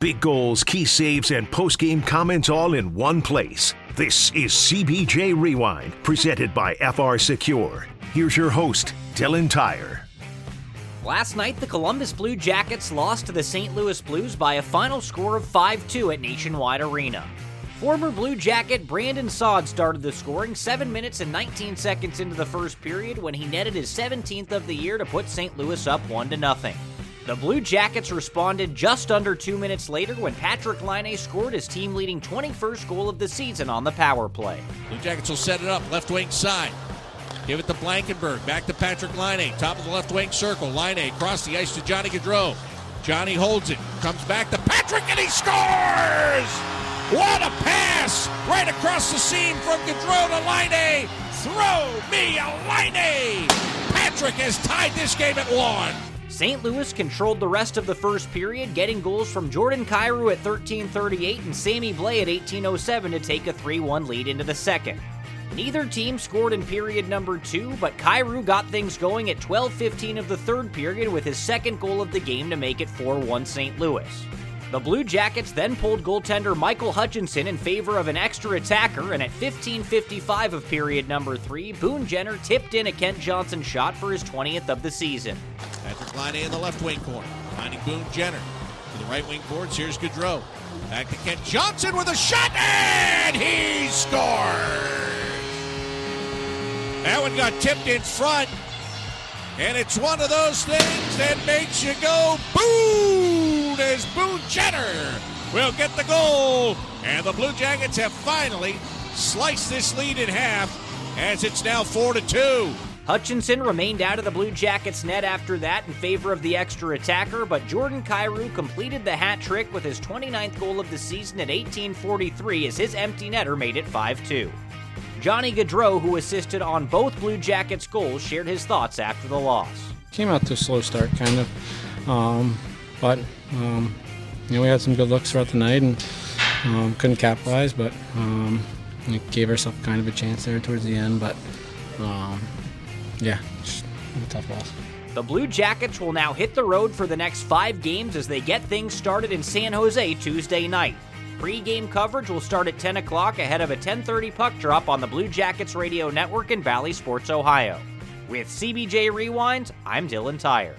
Big goals, key saves, and post-game comments all in one place. This is CBJ Rewind, presented by FR Secure. Here's your host, Dylan Tyre. Last night, the Columbus Blue Jackets lost to the St. Louis Blues by a final score of 5 2 at Nationwide Arena. Former Blue Jacket Brandon Saad started the scoring 7 minutes and 19 seconds into the first period when he netted his 17th of the year to put St. Louis up 1 0. The Blue Jackets responded just under two minutes later when Patrik Laine scored his team leading 21st goal of the season on the power play. Blue Jackets will set it up, left wing side. Give it to Blankenburg, Back to Patrik Laine. Top of the left wing circle. Laine across the ice to Johnny Gaudreau. Johnny holds it. Comes back to Patrik and he scores! What a pass! Right across the seam from Gaudreau to Laine. Throw me a Laine! Patrik has tied this game at one. St. Louis controlled the rest of the first period, getting goals from Jordan Kyrou at 1338 and Sammy Blais at 1807 to take a 3 1 lead into the second. Neither team scored in period number two, but Kyrou got things going at 12:15 of the third period with his second goal of the game to make it 4-1 St. Louis. The Blue Jackets then pulled goaltender Michael Hutchinson in favor of an extra attacker, and at 15:55 of period number three, Boone Jenner tipped in a Kent Johnson shot for his 20th of the season. Patrik Laine in the left wing corner, finding Boone Jenner to the right wing boards. Here's Gaudreau. Back to Kent Johnson with a shot, and he scores! That one got tipped in front. And it's one of those things that makes you go boom as Boone Jenner will get the goal. And the Blue Jackets have finally sliced this lead in half as it's now 4 to 2. Hutchinson remained out of the Blue Jackets net after that in favor of the extra attacker, but Jordan Kyrou completed the hat trick with his 29th goal of the season at 1843 as his empty netter made it 5 2. Johnny Gaudreau, who assisted on both Blue Jackets goals, shared his thoughts after the loss. Came out to a slow start, kind of, um, but um, you know we had some good looks throughout the night and um, couldn't capitalize, but um, gave ourselves kind of a chance there towards the end. But um, yeah, tough loss. The Blue Jackets will now hit the road for the next five games as they get things started in San Jose Tuesday night. Pre-game coverage will start at 10 o'clock ahead of a 10:30 puck drop on the Blue Jackets radio network in Bally Sports, Ohio. With CBJ Rewinds, I'm Dylan Tyre.